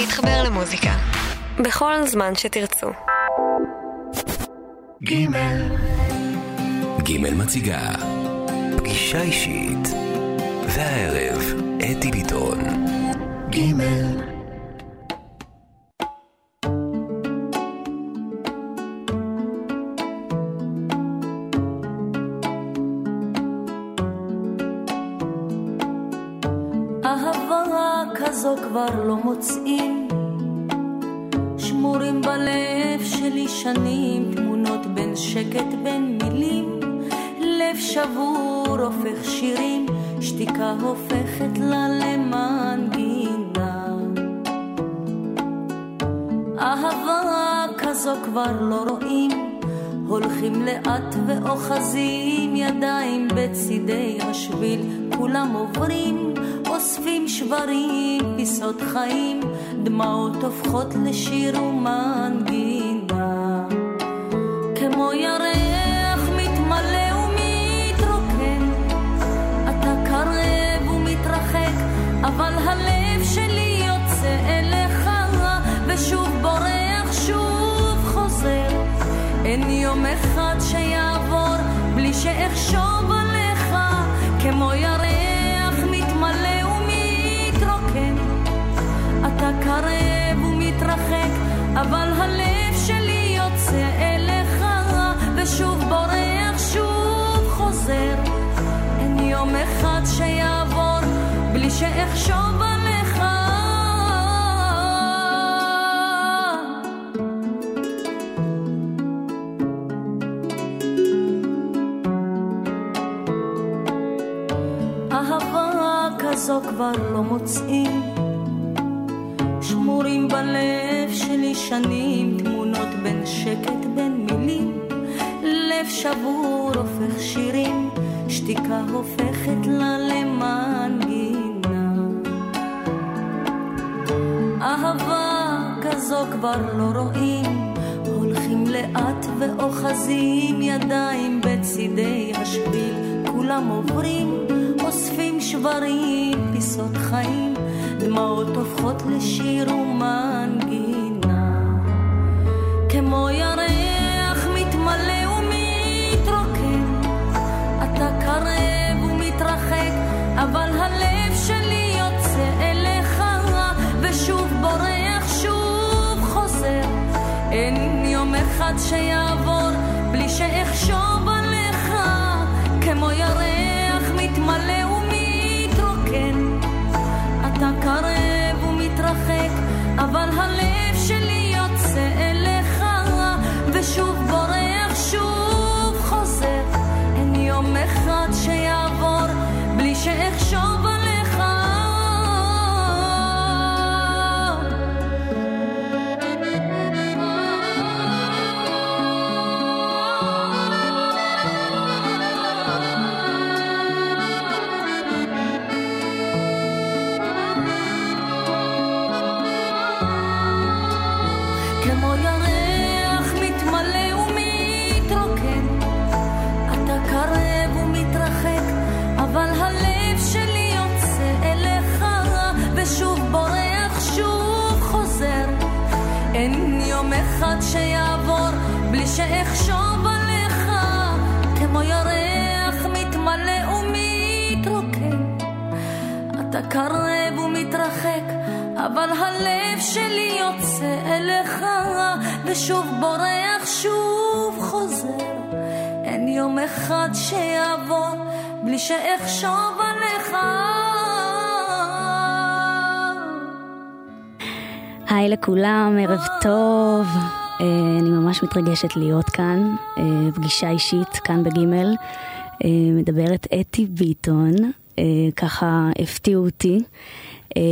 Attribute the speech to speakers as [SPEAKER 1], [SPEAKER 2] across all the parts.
[SPEAKER 1] להתחבר למוזיקה. בכל זמן שתרצו.
[SPEAKER 2] גימל.
[SPEAKER 3] גימל מציגה פגישה אישית. והערב, אתי ביטון.
[SPEAKER 2] גימל.
[SPEAKER 4] הופך שירים שתיקה הופכת לה למנגינה. אהבה כזו כבר לא רואים הולכים לאט ואוחזים ידיים בצידי השביל. כולם עוברים אוספים שברים פיסות חיים דמעות הופכות לשיר ומנגינה אבל הלב שלי יוצא אליך ושוב בורח שוב חוזר. אין יום אחד שיעבור בלי שאחשוב עליך כמו ירח מתמלא ומתרוקן. אתה קרב ומתרחק אבל הלב שלי יוצא אליך ושוב בורח שוב חוזר. אין יום אחד שיעבור בלי שאחשוב עליך. אהבה כזו כבר לא מוצאים. שמורים בלב שלי שנים תמונות בין שקט בין מילים. לב שבור הופך שירים שתיקה הופכת לה כבר לא רואים. הולכים לאט ואוחזים ידיים בצידי השביל. כולם עוברים אוספים שברים פיסות חיים. דמעות הופכות לשיר ומנגינה. כמו ירח אחד שיעבור בלי שאחשוב עליך כמו ירח מתמלא שאחשוב עליך.
[SPEAKER 5] היי לכולם, ערב טוב. אה, אני ממש מתרגשת להיות כאן, אה, פגישה אישית כאן בגימל. אה, מדברת אתי ביטון, אה, ככה הפתיעו אותי. אה,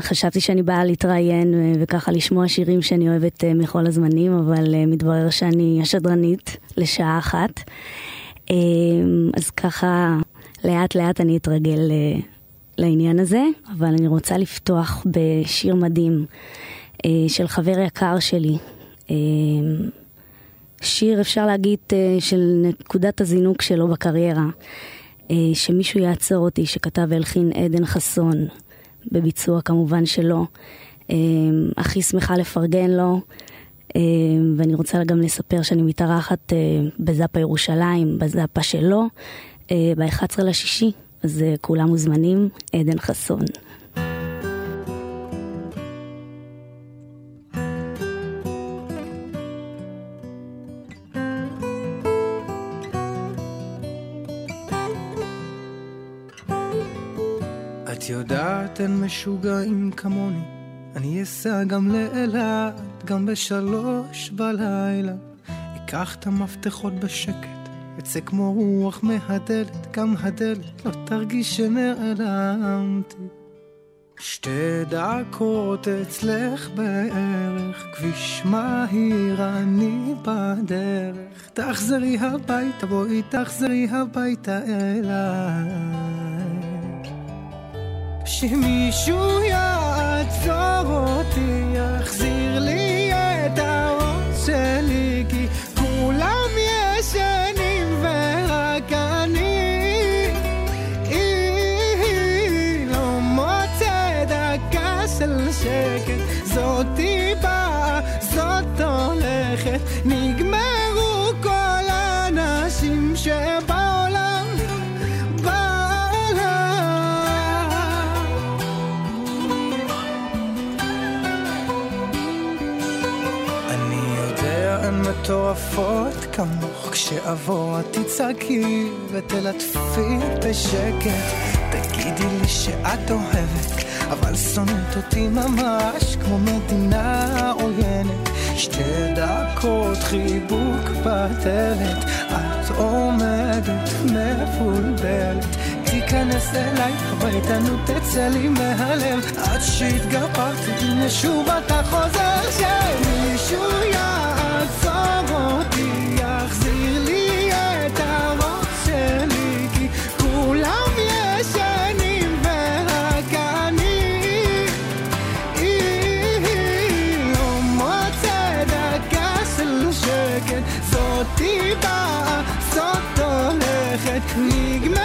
[SPEAKER 5] חשבתי שאני באה להתראיין אה, וככה לשמוע שירים שאני אוהבת אה, מכל הזמנים, אבל אה, מתברר שאני השדרנית לשעה אחת. אה, אז ככה לאט לאט אני אתרגל אה, לעניין הזה, אבל אני רוצה לפתוח בשיר מדהים אה, של חבר יקר שלי. אה, שיר, אפשר להגיד, אה, של נקודת הזינוק שלו בקריירה. שמישהו יעצור אותי, שכתב והלחין עדן חסון, בביצוע כמובן שלו. הכי שמחה לפרגן לו. ואני רוצה גם לספר שאני מתארחת בזאפה ירושלים, בזאפה שלו, ב-11 לשישי, אז כולם מוזמנים, עדן חסון.
[SPEAKER 6] יודעת אין משוגעים כמוני אני אסע גם לאילת, גם בשלוש בלילה אקח את המפתחות בשקט, אצא כמו רוח מהדלת, גם הדלת לא תרגיש שנעלמתי שתי דקות אצלך בערך, כביש מהיר אני בדרך. תחזרי הביתה, בואי תחזרי הביתה אליי. שמישהו יעצור אותי, יחזיר לי את הראש שלי, מטורפות כמוך כשאבוא את תצעקי ותלטפי בשקט. תגידי לי שאת אוהבת אבל שונאת אותי ממש כמו מדינה עוינת. שתי דקות חיבוק בדלת את עומדת מבולבלת. תיכנס אליי הביתה נו תצא לי מהלב. עד שהתגברתי הנה שוב אתה חוזר שמישהו יעצור הולכת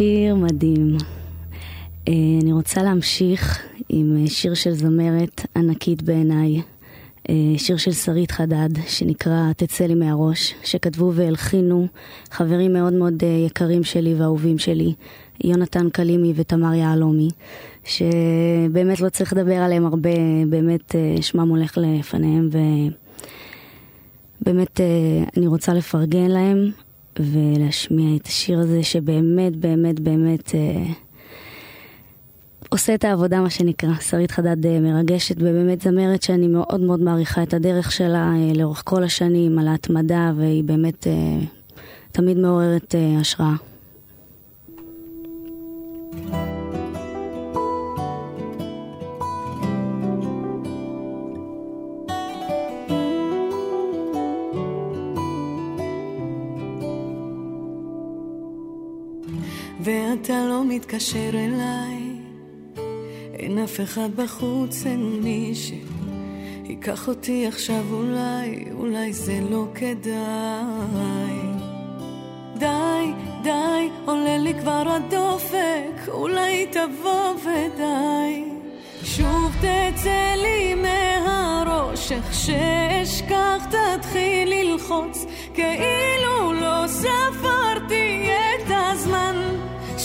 [SPEAKER 5] שיר מדהים. אה, אני רוצה להמשיך עם אה, שיר של זמרת ענקית בעיניי, אה, שיר של שרית חדד, שנקרא תצא לי מהראש, שכתבו והלחינו חברים מאוד מאוד יקרים שלי ואהובים שלי, יונתן קלימי ותמר יהלומי, שבאמת לא צריך לדבר עליהם הרבה, באמת שמם הולך לפניהם, ובאמת אני רוצה לפרגן להם. ולהשמיע את השיר הזה שבאמת, באמת, באמת אה, עושה את העבודה, מה שנקרא. שרית חדד אה, מרגשת, ובאמת זמרת שאני מאוד מאוד מעריכה את הדרך שלה אה, לאורך כל השנים, על ההתמדה, והיא באמת אה, תמיד מעוררת אה, השראה.
[SPEAKER 7] ואתה לא מתקשר אליי, אין אף אחד בחוץ, אין מי
[SPEAKER 8] ייקח אותי עכשיו אולי, אולי זה לא כדאי. די, די, עולה לי כבר הדופק, אולי תבוא ודי. שוב תצא לי מהראש, איך שאשכח תתחיל ללחוץ, כאילו לא ספרתי את הזמן,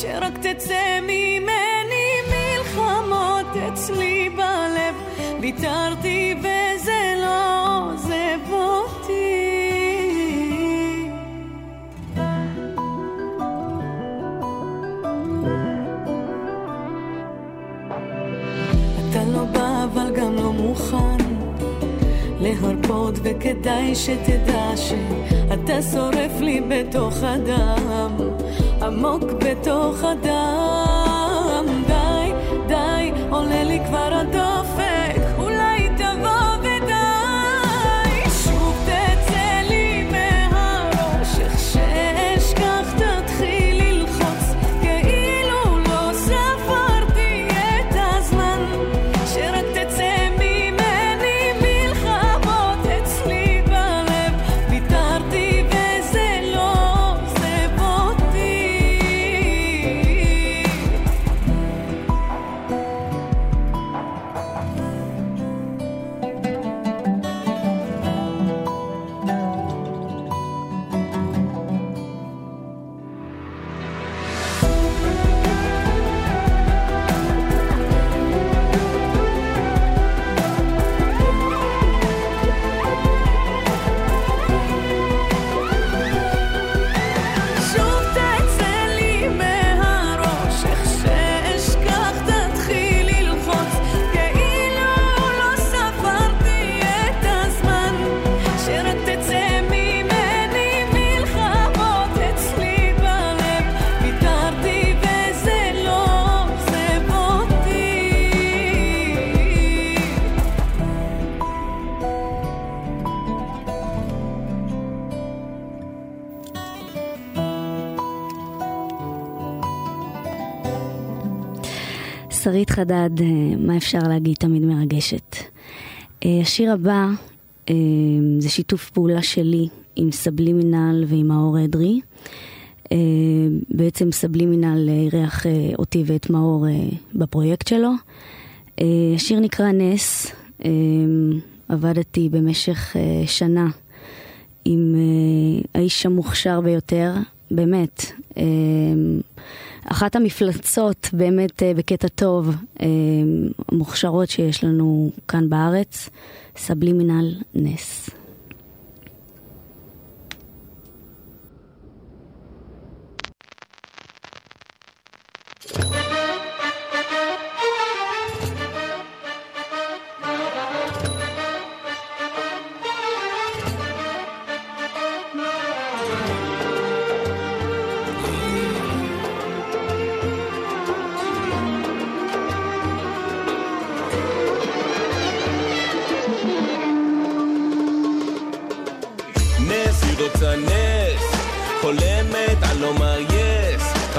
[SPEAKER 8] שרק תצא ממני מלחמות אצלי בלב, ויתרתי וזה להרפות וכדאי שתדע שאתה שורף לי בתוך הדם עמוק בתוך הדם. די, די, עולה לי כבר הדופק
[SPEAKER 5] שרית חדד, אה, מה אפשר להגיד, תמיד מרגשת. אה, השיר הבא אה, זה שיתוף פעולה שלי עם סבלימינל ועם מאור אדרי. בעצם סבלימינל אירח אותי ואת מאור בפרויקט שלו. השיר נקרא נס, עבדתי במשך שנה עם האיש המוכשר ביותר, באמת. אחת המפלצות באמת אה, בקטע טוב, אה, מוכשרות שיש לנו כאן בארץ, סבלימינל נס.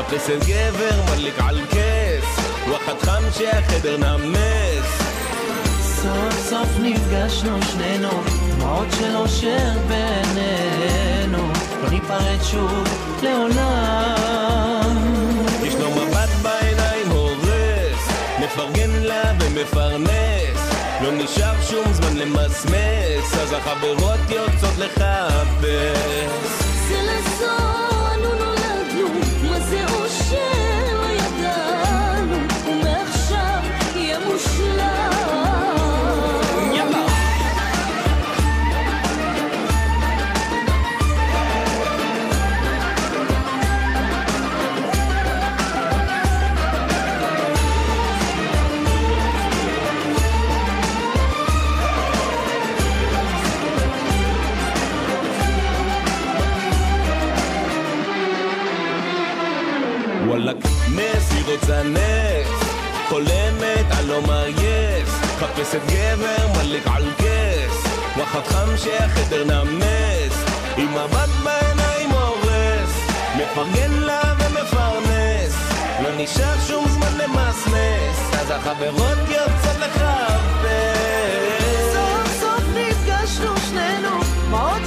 [SPEAKER 9] מחפשת גבר מדליק על כס, וואחד חם שהחדר נמס.
[SPEAKER 10] סוף סוף נפגשנו שנינו, דמעות של אושר בינינו, לא ניפרד שוב לעולם.
[SPEAKER 9] ישנו מבט בעיניים הורס, מפרגן לה ומפרנס, לא נשאר שום זמן למסמס, אז החברות יוצאות לחפש.
[SPEAKER 4] זה לסוף
[SPEAKER 9] בסט גבר, מדליק על כס, וואחד חמשי החדר נמס, עם מבט בעיניים הורס, מפרגן לה ומפרנס, לא נשאר שום זמן למסמס, אז החברות יוצאות לחפש.
[SPEAKER 5] סוף סוף נפגשנו שנינו, מה עוד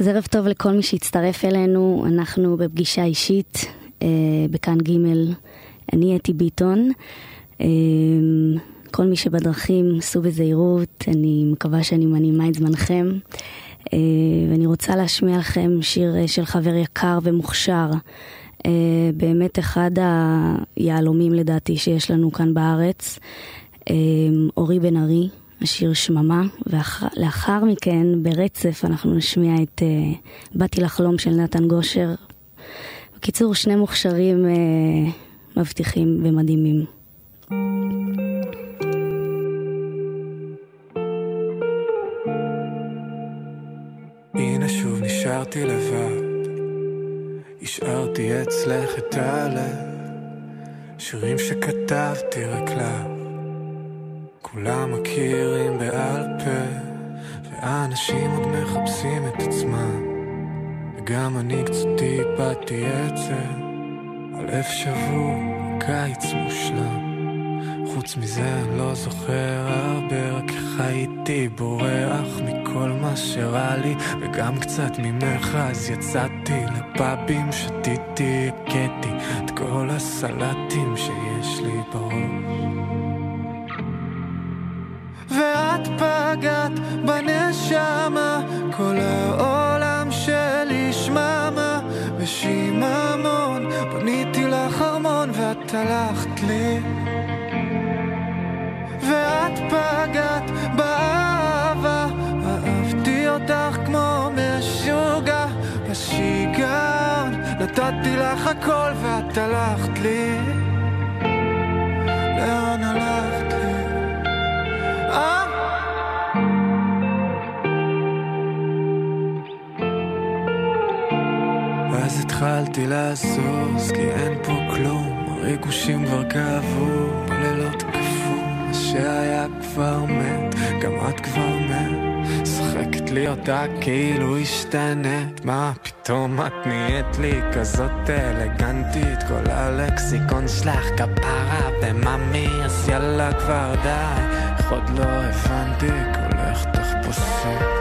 [SPEAKER 5] אז ערב טוב לכל מי שהצטרף אלינו, אנחנו בפגישה אישית אה, בכאן ג', אני אתי ביטון. אה, כל מי שבדרכים, סעו בזהירות, אני מקווה שאני מנעימה את זמנכם. אה, ואני רוצה להשמיע לכם שיר אה, של חבר יקר ומוכשר, אה, באמת אחד היהלומים לדעתי שיש לנו כאן בארץ, אה, אורי בן ארי. השיר שממה, ולאחר מכן ברצף אנחנו נשמיע את uh, באתי לחלום של נתן גושר. בקיצור, שני מוכשרים uh, מבטיחים ומדהימים.
[SPEAKER 11] הנה שוב נשארתי לבד, השארתי אצלך את הלב, שירים שכתבתי רק לך. כולם מכירים בעל פה, והאנשים עוד מחפשים את עצמם. וגם אני קצת איבדתי עצר, הלב שבור, קיץ מושלם. חוץ מזה אני לא זוכר הרבה, רק איך הייתי בורח מכל מה שרע לי, וגם קצת ממך, אז יצאתי לפאבים, שתיתי, הכיתי את כל הסלטים שיש לי בראש. ואת פגעת בנשמה, כל העולם שלי שממה, ושיממון, פניתי לך ארמון ואת הלכת לי. ואת פגעת באהבה, אהבתי אותך כמו משוגע, בשיגעון, נתתי לך הכל ואת הלכת לי. ואז התחלתי לזוז, כי אין פה כלום, הריגושים כבר כאבו, בלילות קפוא, מה שהיה כבר מת, גם את כבר מת. שחקת לי אותה כאילו השתנית, מה פתאום את נהיית לי כזאת אלגנטית, כל הלקסיקון שלך כפרה בממי, אז יאללה כבר די. עוד לא הבנתי, הולך תחפושי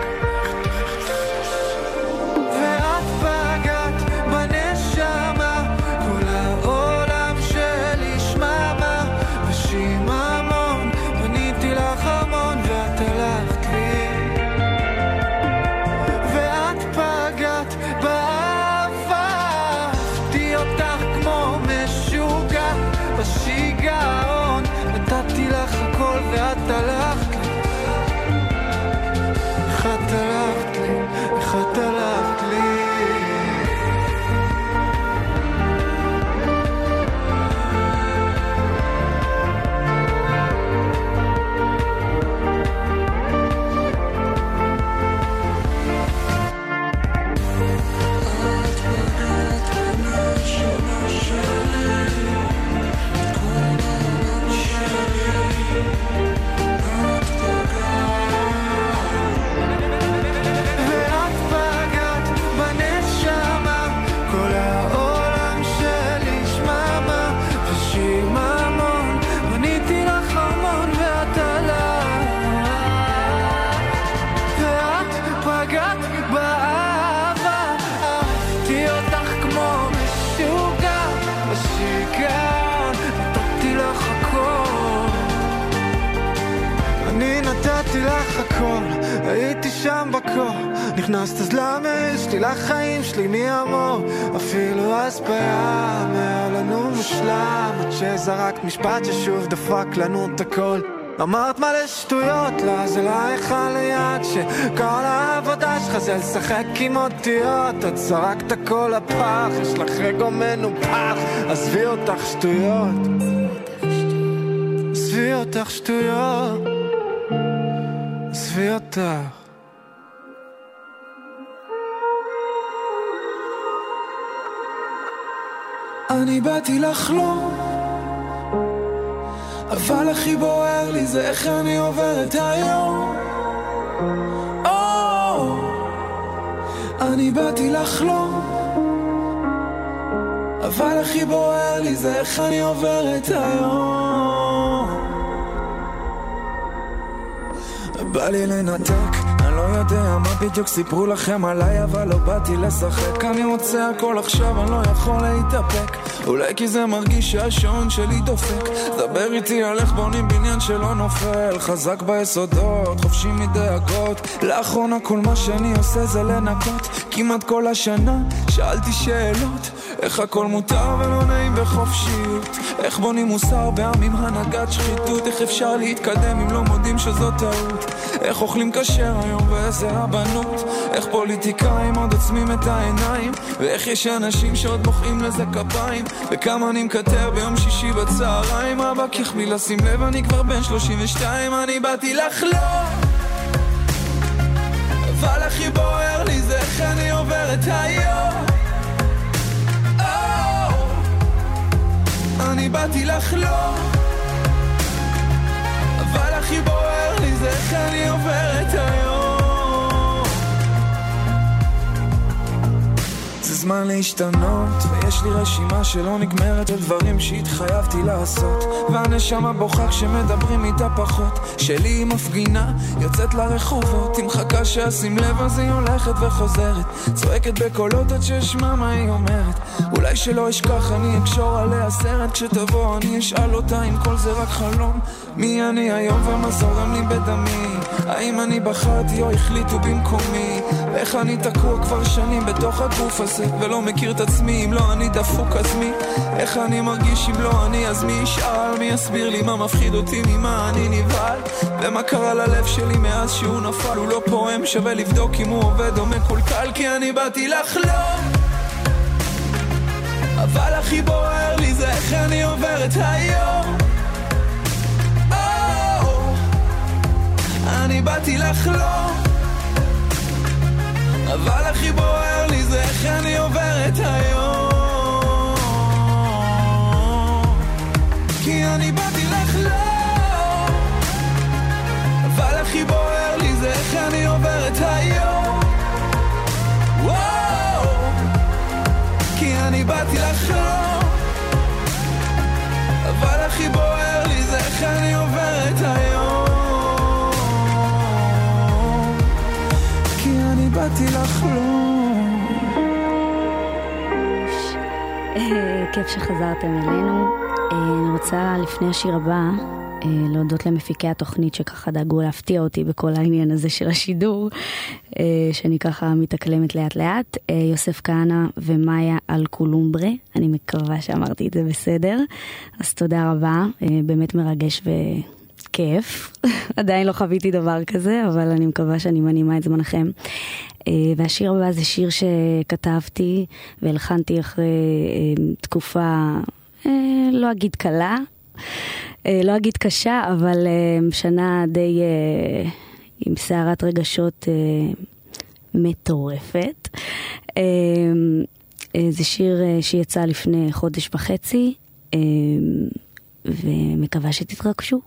[SPEAKER 11] נכנסת אז למה יש לי לחיים שלי? מי אמור? אפילו אז בים היה לנו מושלם עד שזרקת משפט ששוב דפק לנו את הכל. אמרת מלא שטויות, לא זה לא היכל ליד שכל העבודה שלך זה לשחק עם אותיות. את זרקת הכל לפח, יש לך רגו מנופח עזבי אותך שטויות. עזבי אותך שטויות. עזבי אותך אני באתי לחלום אבל הכי בוער לי זה איך אני עובר את היום. Oh, אני באתי לחלום אבל הכי בוער לי זה איך אני עובר את היום. בא לי לנתק, לא יודע מה
[SPEAKER 12] בדיוק סיפרו לכם עליי אבל לא באתי לשחק. אני רוצה הכל עכשיו, אני לא יכול להתאפק. אולי כי זה מרגיש שהשעון שלי דופק. דבר איתי על איך בונים בניין שלא נופל. חזק ביסודות, חופשי מדאגות. לאחרונה כל מה שאני עושה זה לנקות. כמעט כל השנה שאלתי שאלות. איך הכל מותר ולא נעים בחופשיות? איך בונים מוסר בעם עם הנהגת שחיתות? איך אפשר להתקדם אם לא מודים שזאת טעות איך אוכלים כשר היום ואיזה רבנות? איך פוליטיקאים עוד עוצמים את העיניים? ואיך יש אנשים שעוד מוחאים לזה כפיים? וכמה אני מקטר ביום שישי בצהריים? רבאק החמיא לשים לב אני כבר בן 32 אני באתי לחלום. אבל הכי בוער לי זה איך אני עובר את היום. אני באתי לחלום הכי בוער לי זה איך אני עובר את היום זמן להשתנות ויש לי רשימה שלא נגמרת של דברים שהתחייבתי לעשות. והנשמה בוכה כשמדברים איתה פחות. שלי היא מפגינה, יוצאת לרחובות היא מחכה שאשים לב אז היא הולכת וחוזרת. צועקת בקולות עד שאשמע מה היא אומרת. אולי שלא אשכח אני אקשור עליה סרט. כשתבוא אני אשאל אותה אם כל זה רק חלום. מי אני היום ומה זורם לי בדמי האם אני בחרתי או החליטו במקומי? ואיך אני תקוע כבר שנים בתוך הגוף הזה ולא מכיר את עצמי? אם לא אני דפוק אז מי? איך אני מרגיש? אם לא אני אז מי ישאל? מי יסביר לי מה מפחיד אותי? ממה אני נבהל? ומה קרה ללב שלי מאז שהוא נפל? הוא לא פועם שווה לבדוק אם הוא עובד או מקולקל כי אני באתי לחלום. אבל הכי בוער לי זה איך אני עובר את היום אני באתי לחלום. אבל הכי בוער לי זה איך אני עובר את היום. כי אני באתי לחלום. אבל הכי בוער לי זה איך אני עובר את היום. כי אני באתי לחלום. אבל הכי בוער לי זה איך אני עובר את היום באתי לחלום.
[SPEAKER 5] אה, כיף שחזרתם אלינו. אה, אני רוצה לפני השיר הבא אה, להודות למפיקי התוכנית שככה דאגו להפתיע אותי בכל העניין הזה של השידור, שאני ככה מתאקלמת לאט לאט. יוסף כהנא ומאיה אלקולומברה, אני מקווה שאמרתי את זה בסדר. אז תודה רבה, באמת מרגש ו... כיף. עדיין לא חוויתי דבר כזה, אבל אני מקווה שאני מנימה את זמנכם. אה, והשיר הבא זה שיר שכתבתי והלחנתי אחרי אה, תקופה, אה, לא אגיד קלה, לא אגיד קשה, אבל שנה די עם סערת רגשות מטורפת. זה שיר שיצא לפני חודש וחצי, ומקווה שתתרגשו.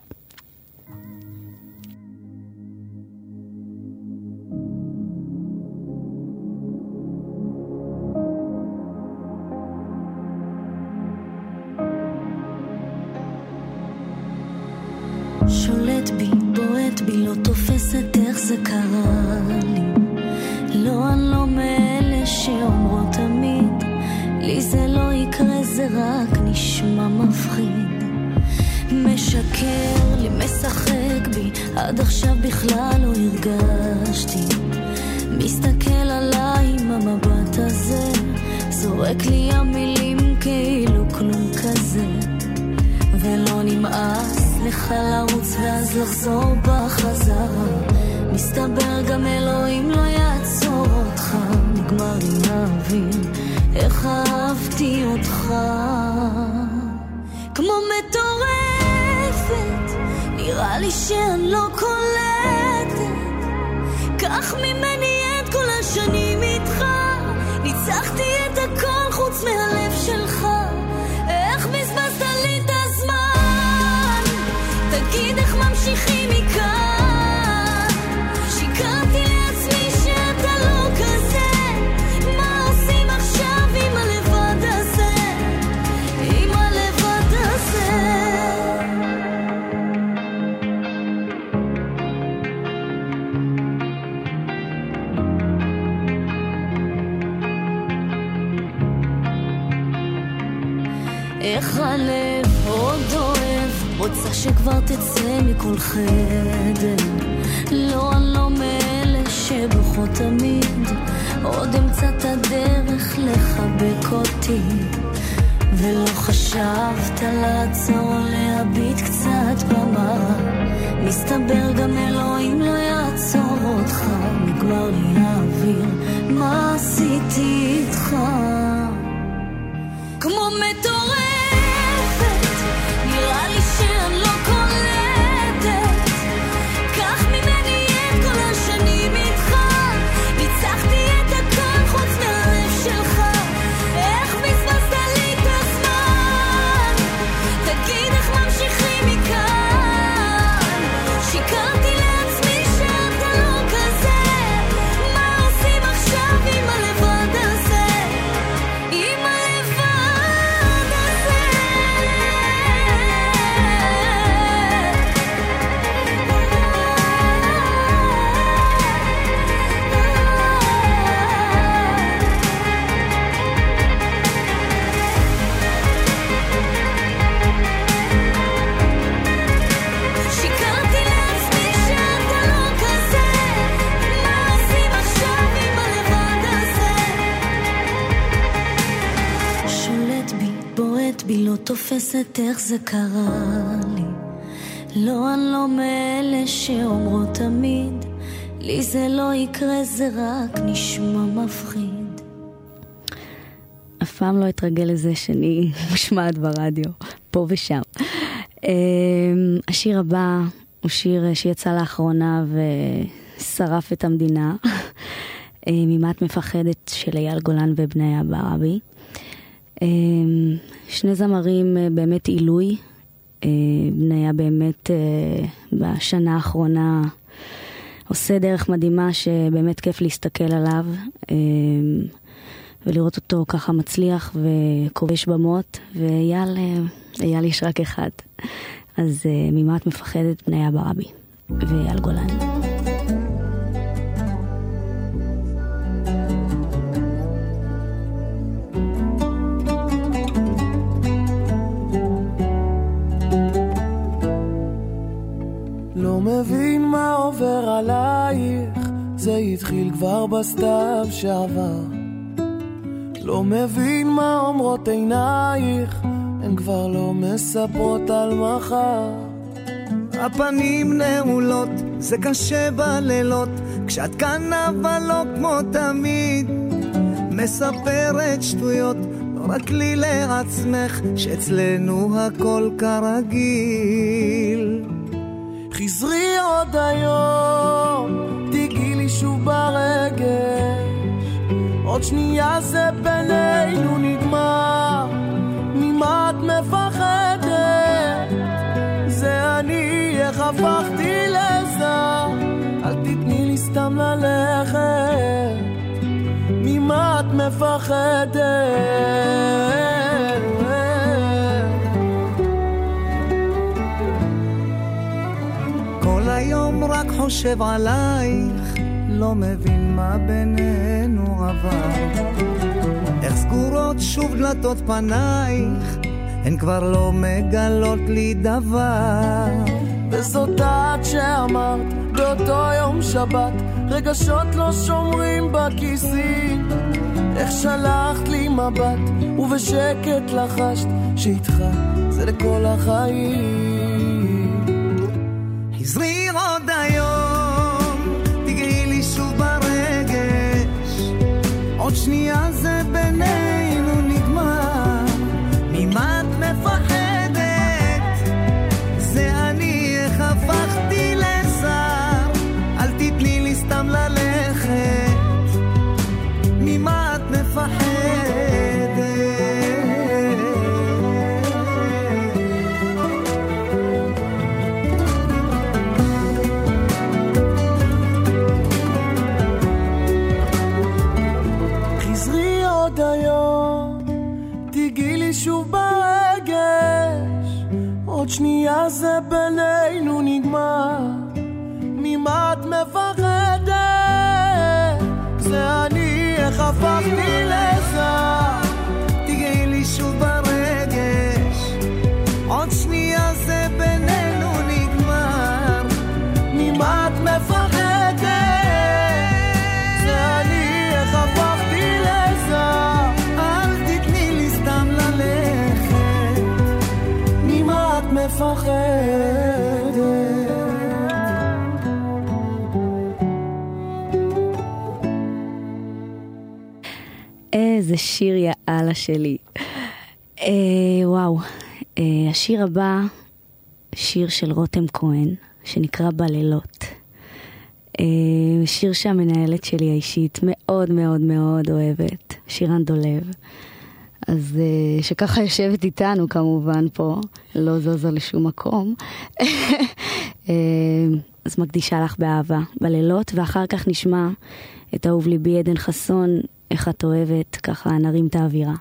[SPEAKER 4] איך הלב עוד אוהב, רוצה שכבר תצא מכל חדר. לא, אני לא מאלה שבוכות תמיד, עוד אמצא את הדרך לחבק אותי. ולא חשבת לעצור להביט קצת במה מסתבר גם אלוהים לא יעצור אותך נגמר לי האוויר מה עשיתי איתך תופסת איך זה קרה לי. לא, אני לא מאלה שאומרות תמיד, לי זה לא יקרה, זה רק נשמע מפחיד.
[SPEAKER 5] אף פעם לא אתרגל לזה שאני מושמעת ברדיו, פה ושם. אמ, השיר הבא הוא שיר שיצא לאחרונה ושרף את המדינה. ממה את מפחדת של אייל גולן ובני אבא אמ, שני זמרים אה, באמת עילוי. אה, בניה באמת אה, בשנה האחרונה עושה דרך מדהימה שבאמת כיף להסתכל עליו ולראות אותו ככה מצליח וכובש במות, ואייל יש רק אחד. אז ממה את מפחדת בניה ברבי ואייל גולן.
[SPEAKER 6] מבין מה עובר עלייך, זה התחיל כבר בסתיו שעבר. לא מבין מה אומרות עינייך, הן כבר לא מספרות על מחר.
[SPEAKER 13] הפנים נעולות, זה קשה בלילות, כשאת כאן אבל לא כמו תמיד. מספרת שטויות, לא רק לי לעצמך, שאצלנו הכל כרגיל.
[SPEAKER 6] חזרי עוד היום, תיגעי לי שוב ברגש. עוד שנייה זה בינינו נגמר, ממה את מפחדת? זה אני, איך הפכתי לזר, אל תתני לי סתם ללכת, ממה את מפחדת?
[SPEAKER 13] חושב עלייך, לא מבין מה בינינו עבר. איך סגורות שוב דלתות פנייך, הן כבר לא מגלות לי דבר.
[SPEAKER 6] וזאת את שאמרת באותו יום שבת, רגשות לא שומרים בכיסים. איך שלחת לי מבט, ובשקט לחשת שאיתך זה לכל החיים.
[SPEAKER 13] חזרי עוד שנייה זה
[SPEAKER 6] שנייה
[SPEAKER 5] איזה שיר יאללה שלי. אה, וואו, אה, השיר הבא, שיר של רותם כהן, שנקרא בלילות. אה, שיר שהמנהלת שלי האישית מאוד מאוד מאוד אוהבת, שירן דולב. אז אה, שככה יושבת איתנו כמובן פה, לא זזה לשום מקום. אה, אז מקדישה לך באהבה, בלילות, ואחר כך נשמע את אהוב ליבי עדן חסון, איך את אוהבת, ככה נרים את האווירה.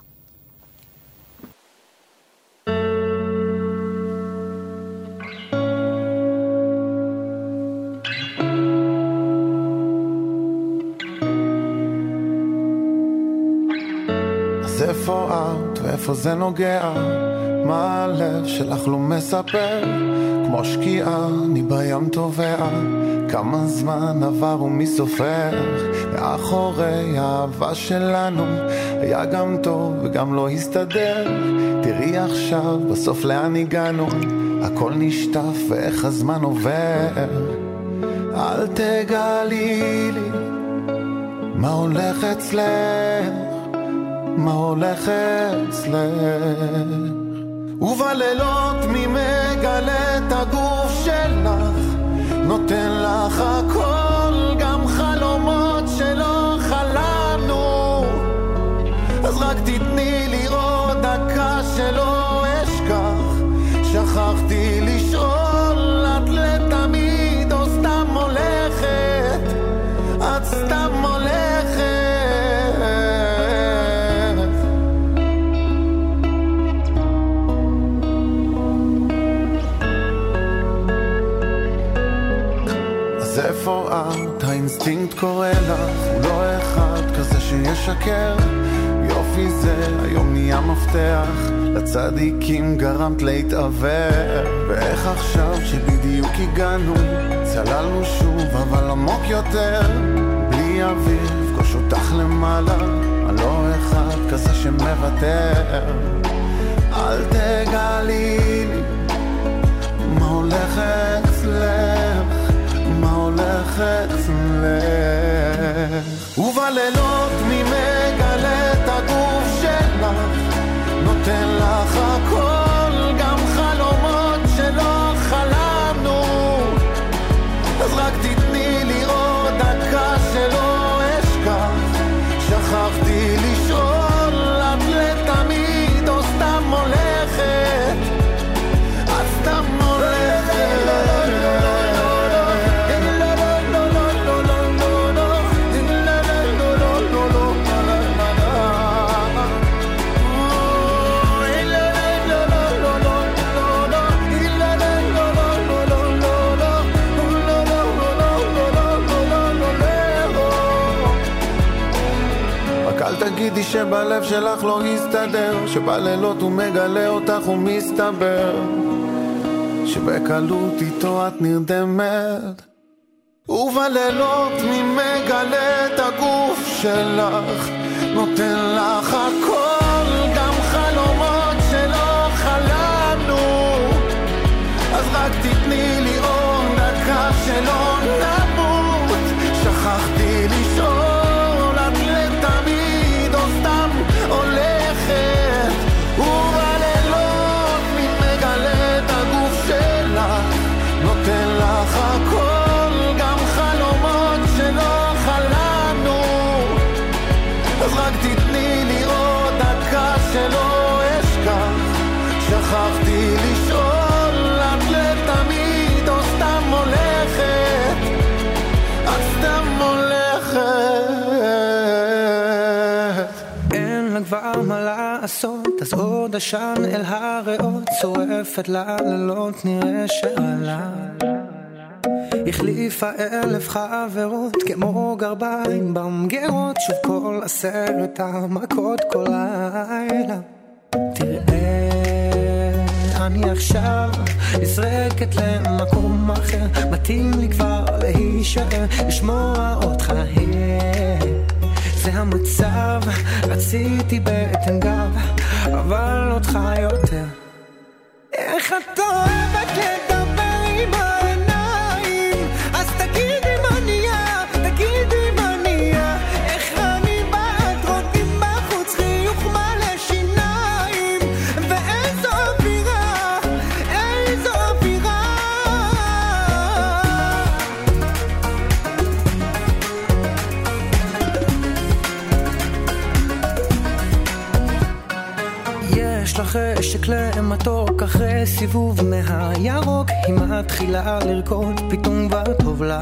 [SPEAKER 14] את ואיפה זה נוגע? מה הלב שלך לא מספר? כמו שקיעה אני בים טובע. כמה זמן עבר ומי סופר? מאחורי האהבה שלנו היה גם טוב וגם לא הסתדר. תראי עכשיו בסוף לאן הגענו? הכל נשטף ואיך הזמן עובר? אל תגלי לי מה הולך אצלך מה הולך אצלך? ובלילות מי מגלה את הגוף שלך? נותן לך הכל גם חלומות שלא חלמנו. אז רק תתני לי האינסטינקט קורא לך, הוא לא אחד כזה שישקר. יופי זה היום נהיה מפתח, לצדיקים גרמת להתעוור. ואיך עכשיו שבדיוק הגענו, צללנו שוב אבל עמוק יותר. בלי אוויר, אפגוש אותך למעלה, אני לא אחד כזה שמוותר. אל תגלי לי מה הולך אצלך, הולך אצלך. ובלילות מי מגלה את הגוף שלך, נותן לך הכל, שבלב שלך לא יסתדר, שבלילות הוא מגלה אותך ומסתבר, שבקלות איתו את נרדמת. ובלילות מי מגלה את הגוף שלך, נותן לך הכל, גם חלומות שלא חלמנו. אז רק תתני לי עוד דקה שלא עוד
[SPEAKER 15] עשן אל הריאות, שורפת לה לילות נראה שעלה. החליפה אלף חברות כמו גרביים במגירות, שוב כל עשרת המכות כל לילה. תראה, אני עכשיו נזרקת למקום אחר, מתאים לי כבר להישאר, לשמוע אותך. זה המצב, רציתי בטן גב, אבל אותך יותר.
[SPEAKER 6] חשק למתוק אחרי סיבוב מהירוק היא מתחילה לרקוד פתאום כבר טוב לה.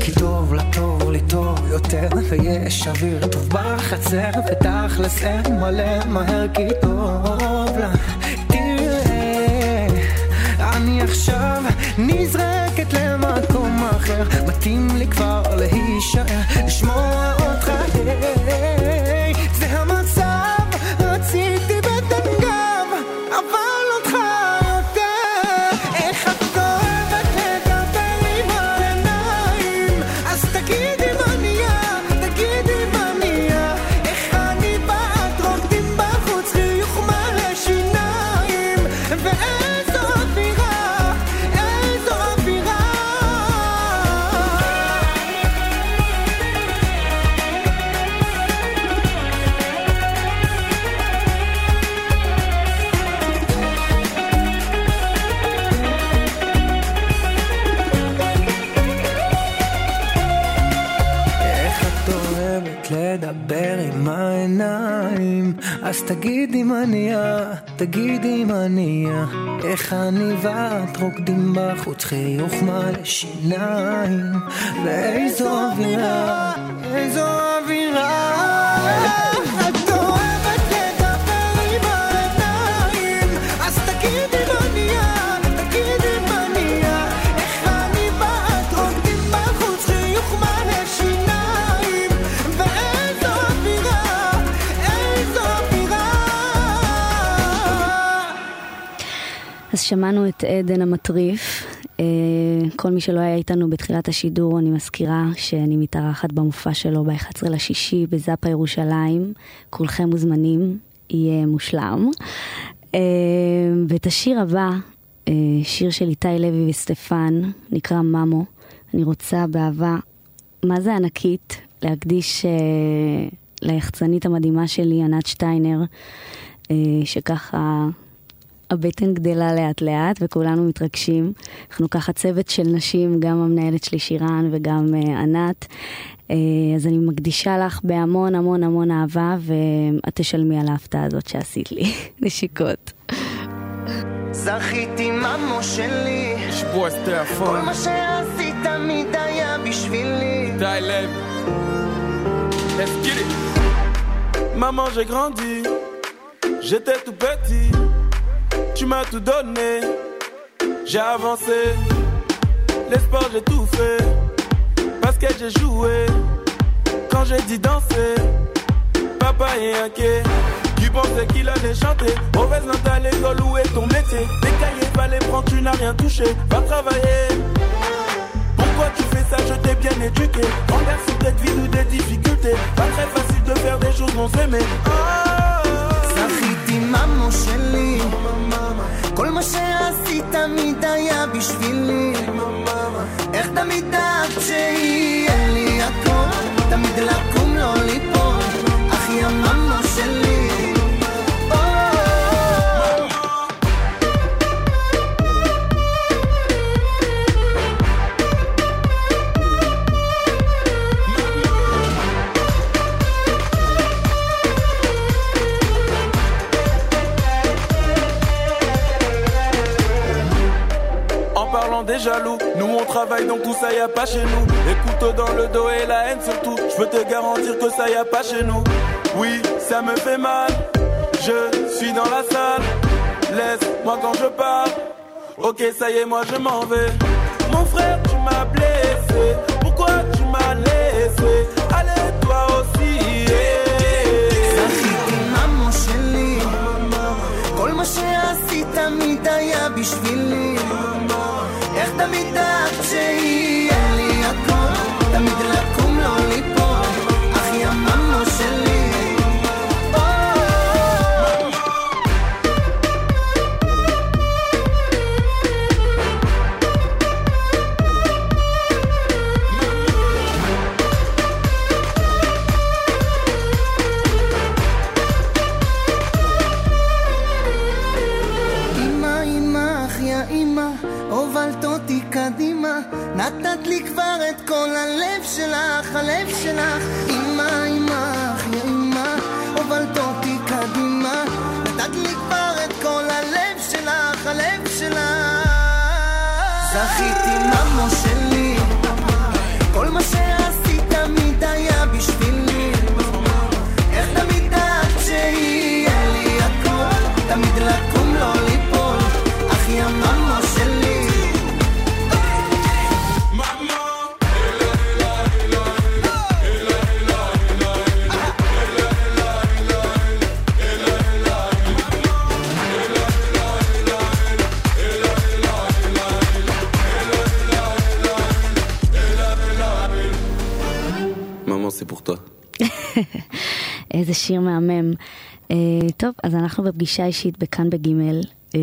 [SPEAKER 6] כי טוב לה טוב לי טוב יותר ויש אוויר טוב בחצר ותכלס אין מלא מהר כי טוב לה. תראה אני עכשיו נזרקת למקום אחר מתאים לי כבר להישאר לשמוע אותך תגידי מה נהיה, תגידי מה נהיה איך אני ואת רוקדים בחוץ חיוך מלא שיניים. ואיזו אווירה, איזו אווירה
[SPEAKER 5] שמענו את עדן המטריף. אה, כל מי שלא היה איתנו בתחילת השידור, אני מזכירה שאני מתארחת במופע שלו ב-11 לשישי בזאפה ירושלים. כולכם מוזמנים, יהיה מושלם. אה, ואת השיר הבא, אה, שיר של איתי לוי וסטפן, נקרא ממו. אני רוצה באהבה, מה זה ענקית, להקדיש ליחצנית המדהימה שלי, ענת שטיינר, שככה הבטן גדלה לאט לאט וכולנו מתרגשים. אנחנו ככה צוות של נשים, גם המנהלת שלי שירן וגם uh, ענת. Uh, אז אני מקדישה לך בהמון המון המון אהבה ואת תשלמי על ההפתעה הזאת שעשית לי. נשיקות.
[SPEAKER 16] זכיתי ממו שלי,
[SPEAKER 17] שבוע סטריאפון.
[SPEAKER 16] כל מה שעשית תמיד היה בשבילי.
[SPEAKER 17] די לב. Let's get it. Maman, j'ai grandi, j'étais tout petit. tu m'as tout donné. J'ai avancé, l'espoir j'ai tout fait. Parce que j'ai joué, quand j'ai dit danser, papa est inquiet. Tu pensais qu'il allait chanter, mauvaise à l'école, où est ton métier Des cahiers, pas les prendre, tu n'as rien touché, va travailler. Pourquoi tu fais ça, je t'ai bien éduqué. Renverse cette vie ou des difficultés, pas très facile de faire des choses non aimées.
[SPEAKER 16] Oh, oh, oh. כל מה שעשית תמיד היה בשבילי. איך תמיד דאגת שיהיה לי הכל? תמיד לקום לא ליפול
[SPEAKER 17] jaloux. Nous on travaille donc tout ça y a pas chez nous. Les couteaux dans le dos et la haine surtout. Je peux te garantir que ça y a pas chez nous. Oui, ça me fait mal. Je suis dans la salle. Laisse-moi quand je parle. Ok, ça y est, moi je m'en vais. Mon frère, tu m'as blessé.
[SPEAKER 5] שיר מהמם. Uh, טוב, אז אנחנו בפגישה אישית בכאן בגימל. Uh,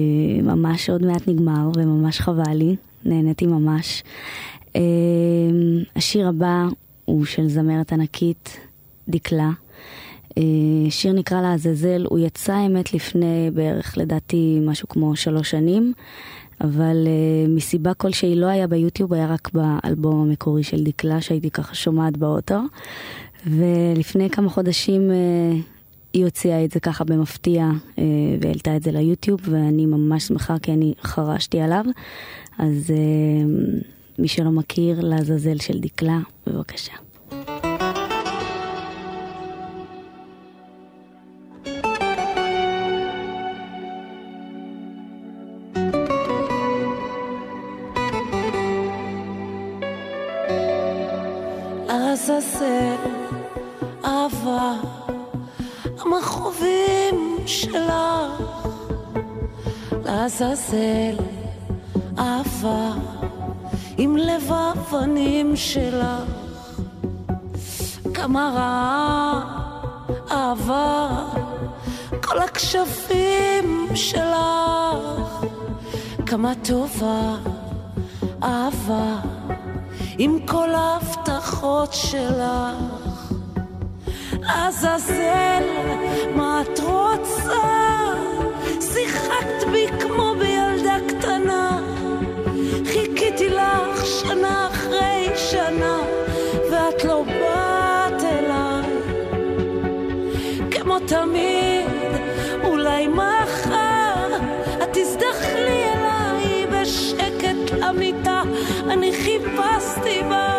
[SPEAKER 5] ממש עוד מעט נגמר וממש חבל לי, נהניתי ממש. Uh, השיר הבא הוא של זמרת ענקית, דקלה. Uh, שיר נקרא לעזאזל, הוא יצא האמת לפני בערך לדעתי משהו כמו שלוש שנים, אבל uh, מסיבה כלשהי לא היה ביוטיוב, היה רק באלבום המקורי של דקלה שהייתי ככה שומעת באוטו. ולפני כמה חודשים uh, היא הוציאה את זה ככה במפתיע uh, והעלתה את זה ליוטיוב ואני ממש שמחה כי אני חרשתי עליו. אז uh, מי שלא מכיר, לעזאזל של דקלה, בבקשה.
[SPEAKER 7] שלך לעזאזל אהבה עם לב האבנים שלך כמה רעה אהבה כל הכשפים שלך כמה טובה אהבה עם כל ההבטחות שלך. לעזאזל, מה את רוצה? שיחקת בי כמו בילדה קטנה. חיכיתי לך שנה אחרי שנה, ואת לא באת אליי. כמו תמיד, אולי מחר את תזדחלי אליי בשקט למיטה. אני חיפשתי בך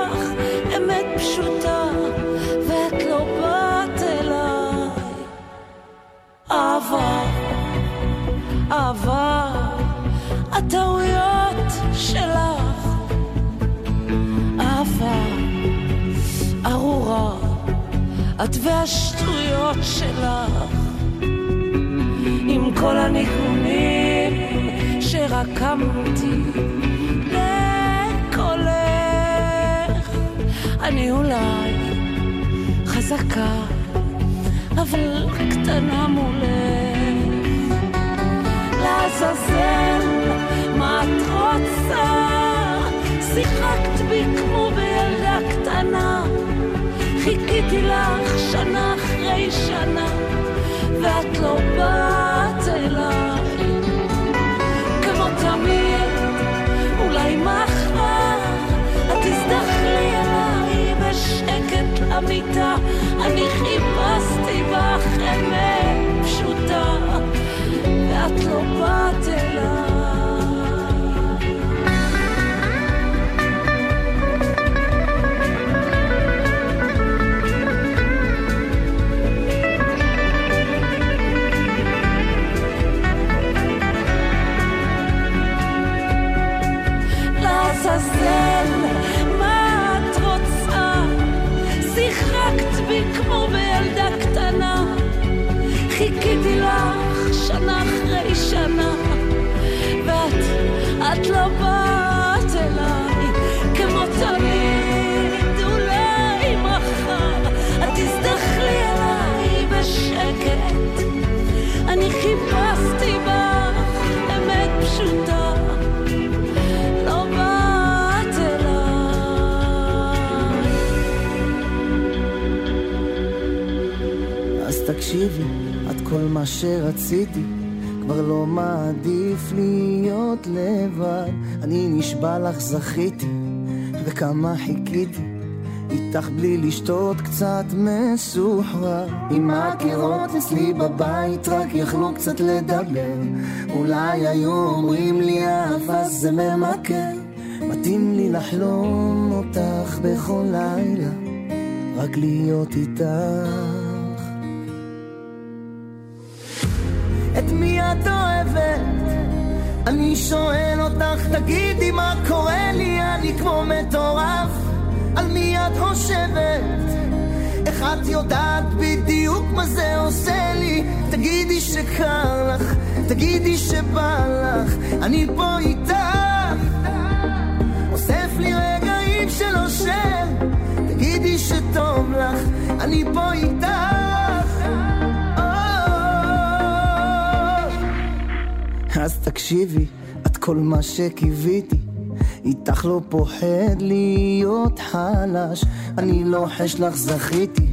[SPEAKER 7] את והשטויות שלך. עם כל הניגונים שרקמתי. אני אולי חזקה, אבל קטנה מולך. לעזאזל, מה את רוצה? שיחקת בי כמו בילדה קטנה. חיכיתי לך שנה אחרי שנה, ואת לא באת אליי. כמו תמיד, אולי מחר את תזדחלי אליי בשקט למיטה. אני חיפשתי בך אמת פשוטה, ואת לא באת אליי.
[SPEAKER 16] תקשיבי, את כל מה שרציתי, כבר לא מעדיף להיות לבד. אני נשבע לך זכיתי, וכמה חיכיתי, איתך בלי לשתות קצת מסוחרר. אם הקירות אצלי בבית רק יכלו קצת לדבר, אולי היו אומרים לי אהבה זה ממכר. מתאים לי לחלום אותך בכל לילה, רק להיות איתך. את מי את אוהבת? אני שואל אותך, תגידי מה קורה לי, אני כמו מטורף. על מי את חושבת? איך את יודעת בדיוק מה זה עושה לי? תגידי שקר לך, תגידי שבא לך, אני פה איתך. אוסף לי רגעים של אושר, תגידי שטוב לך, אני פה איתך. אז תקשיבי, את כל מה שקיוויתי. איתך לא פוחד להיות חלש, אני לוחש לך זכיתי,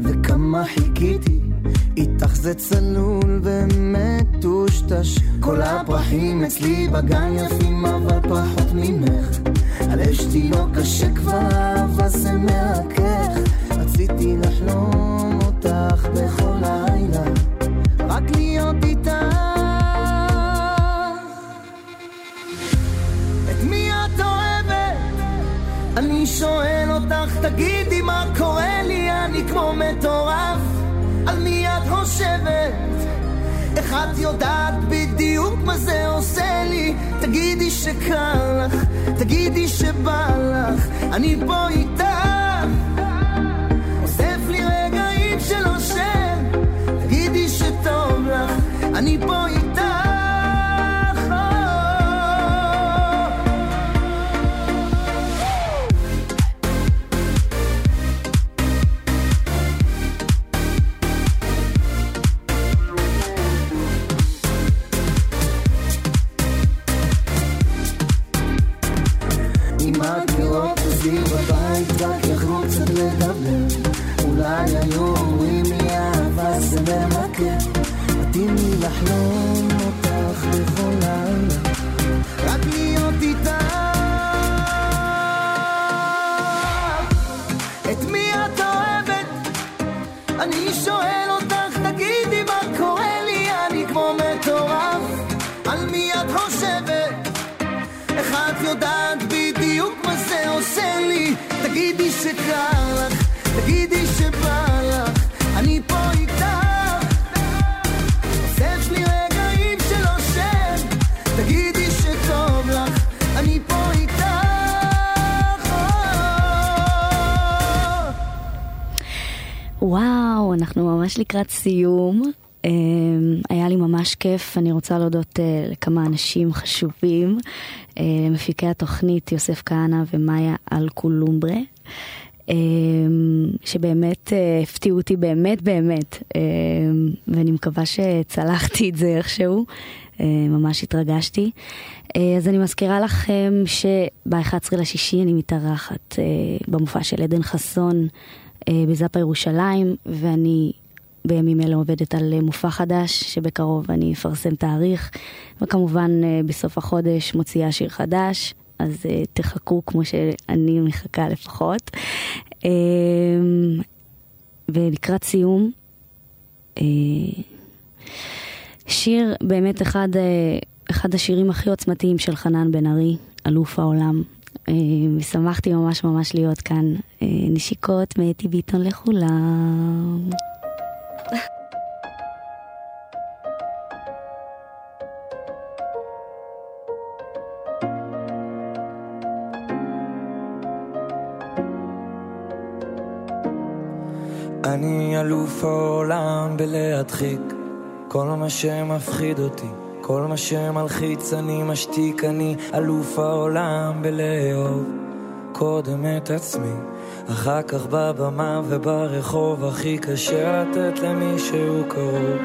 [SPEAKER 16] וכמה חיכיתי. איתך זה צלול ומטושטש, כל הפרחים אצלי בגן יפים אבל פחות ממך. הלב שלי לא קשה כבר, אבל זה מרכך. רציתי לחלום שואל אותך, תגידי מה קורה לי, אני כמו מטורף. על מי את חושבת? איך את יודעת בדיוק מה זה עושה לי? תגידי שקר לך, תגידי שבא לך, אני פה איתך. אוסף לי רגעים של אושר, תגידי שטוב לך, אני פה איתך.
[SPEAKER 5] וואו, אנחנו ממש לקראת סיום. Um, היה לי ממש כיף, אני רוצה להודות uh, לכמה אנשים חשובים, uh, למפיקי התוכנית יוסף כהנא ומאיה אלקולומברה, um, שבאמת uh, הפתיעו אותי באמת באמת, um, ואני מקווה שצלחתי את זה איכשהו, ממש התרגשתי. אז אני מזכירה לכם שב-11 לשישי אני מתארחת במופע של עדן חסון. אה, בזאפה ירושלים, ואני בימים אלה עובדת על אה, מופע חדש, שבקרוב אני אפרסם תאריך, וכמובן אה, בסוף החודש מוציאה שיר חדש, אז תחכו כמו שאני מחכה לפחות. ולקראת סיום, שיר באמת אחד, אחד השירים הכי עוצמתיים של חנן בן ארי, אלוף העולם, אה, ושמחתי ממש ממש להיות כאן. אה, נשיקות מאתי ביטון לכולם.
[SPEAKER 12] אני אלוף העולם בלהדחיק כל מה שמפחיד אותי כל מה שמלחיץ אני משתיק, אני אלוף העולם בלאהוב קודם את עצמי, אחר כך בבמה וברחוב הכי קשה לתת למישהו קרוב.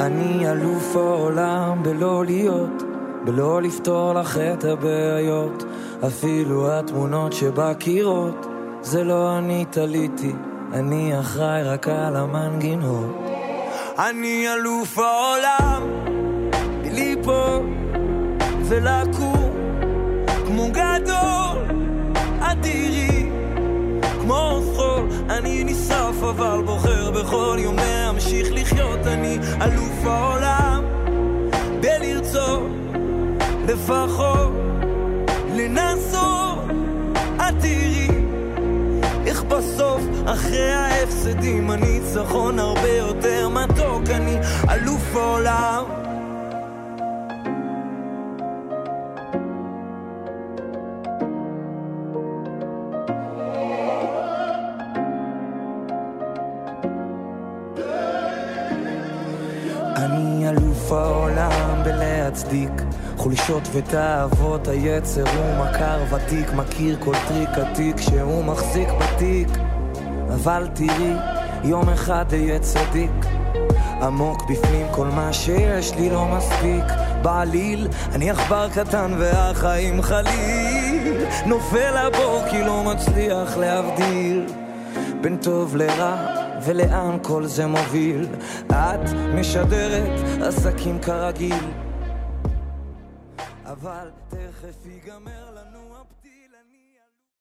[SPEAKER 12] אני אלוף העולם בלא להיות, בלא לפתור לך את הבעיות, אפילו התמונות שבקירות, זה לא אני תליתי. אני אחראי רק על המנגינות. אני אלוף העולם, ליפול ולקום כמו גדול, אדירי, כמו חול. אני נשרף אבל בוחר בכל יום להמשיך לחיות. אני אלוף העולם, בלראות לפחות לנסות, אחרי ההפסדים, הניצחון הרבה יותר מתוק, אני אלוף העולם. העולם חולשות ותאוות. היצר הוא מכר ותיק מכיר כל טריק עתיק שהוא מחזיק בתיק אבל תראי יום אחד אהיה צדיק. עמוק בפנים כל מה שיש לי לא מספיק. בעליל אני עכבר קטן והחיים חליל. נופל הבור כי לא מצליח להבדיל בין טוב לרע ולאן כל זה מוביל. את משדרת עסקים כרגיל אבל תכף ייגמר לנו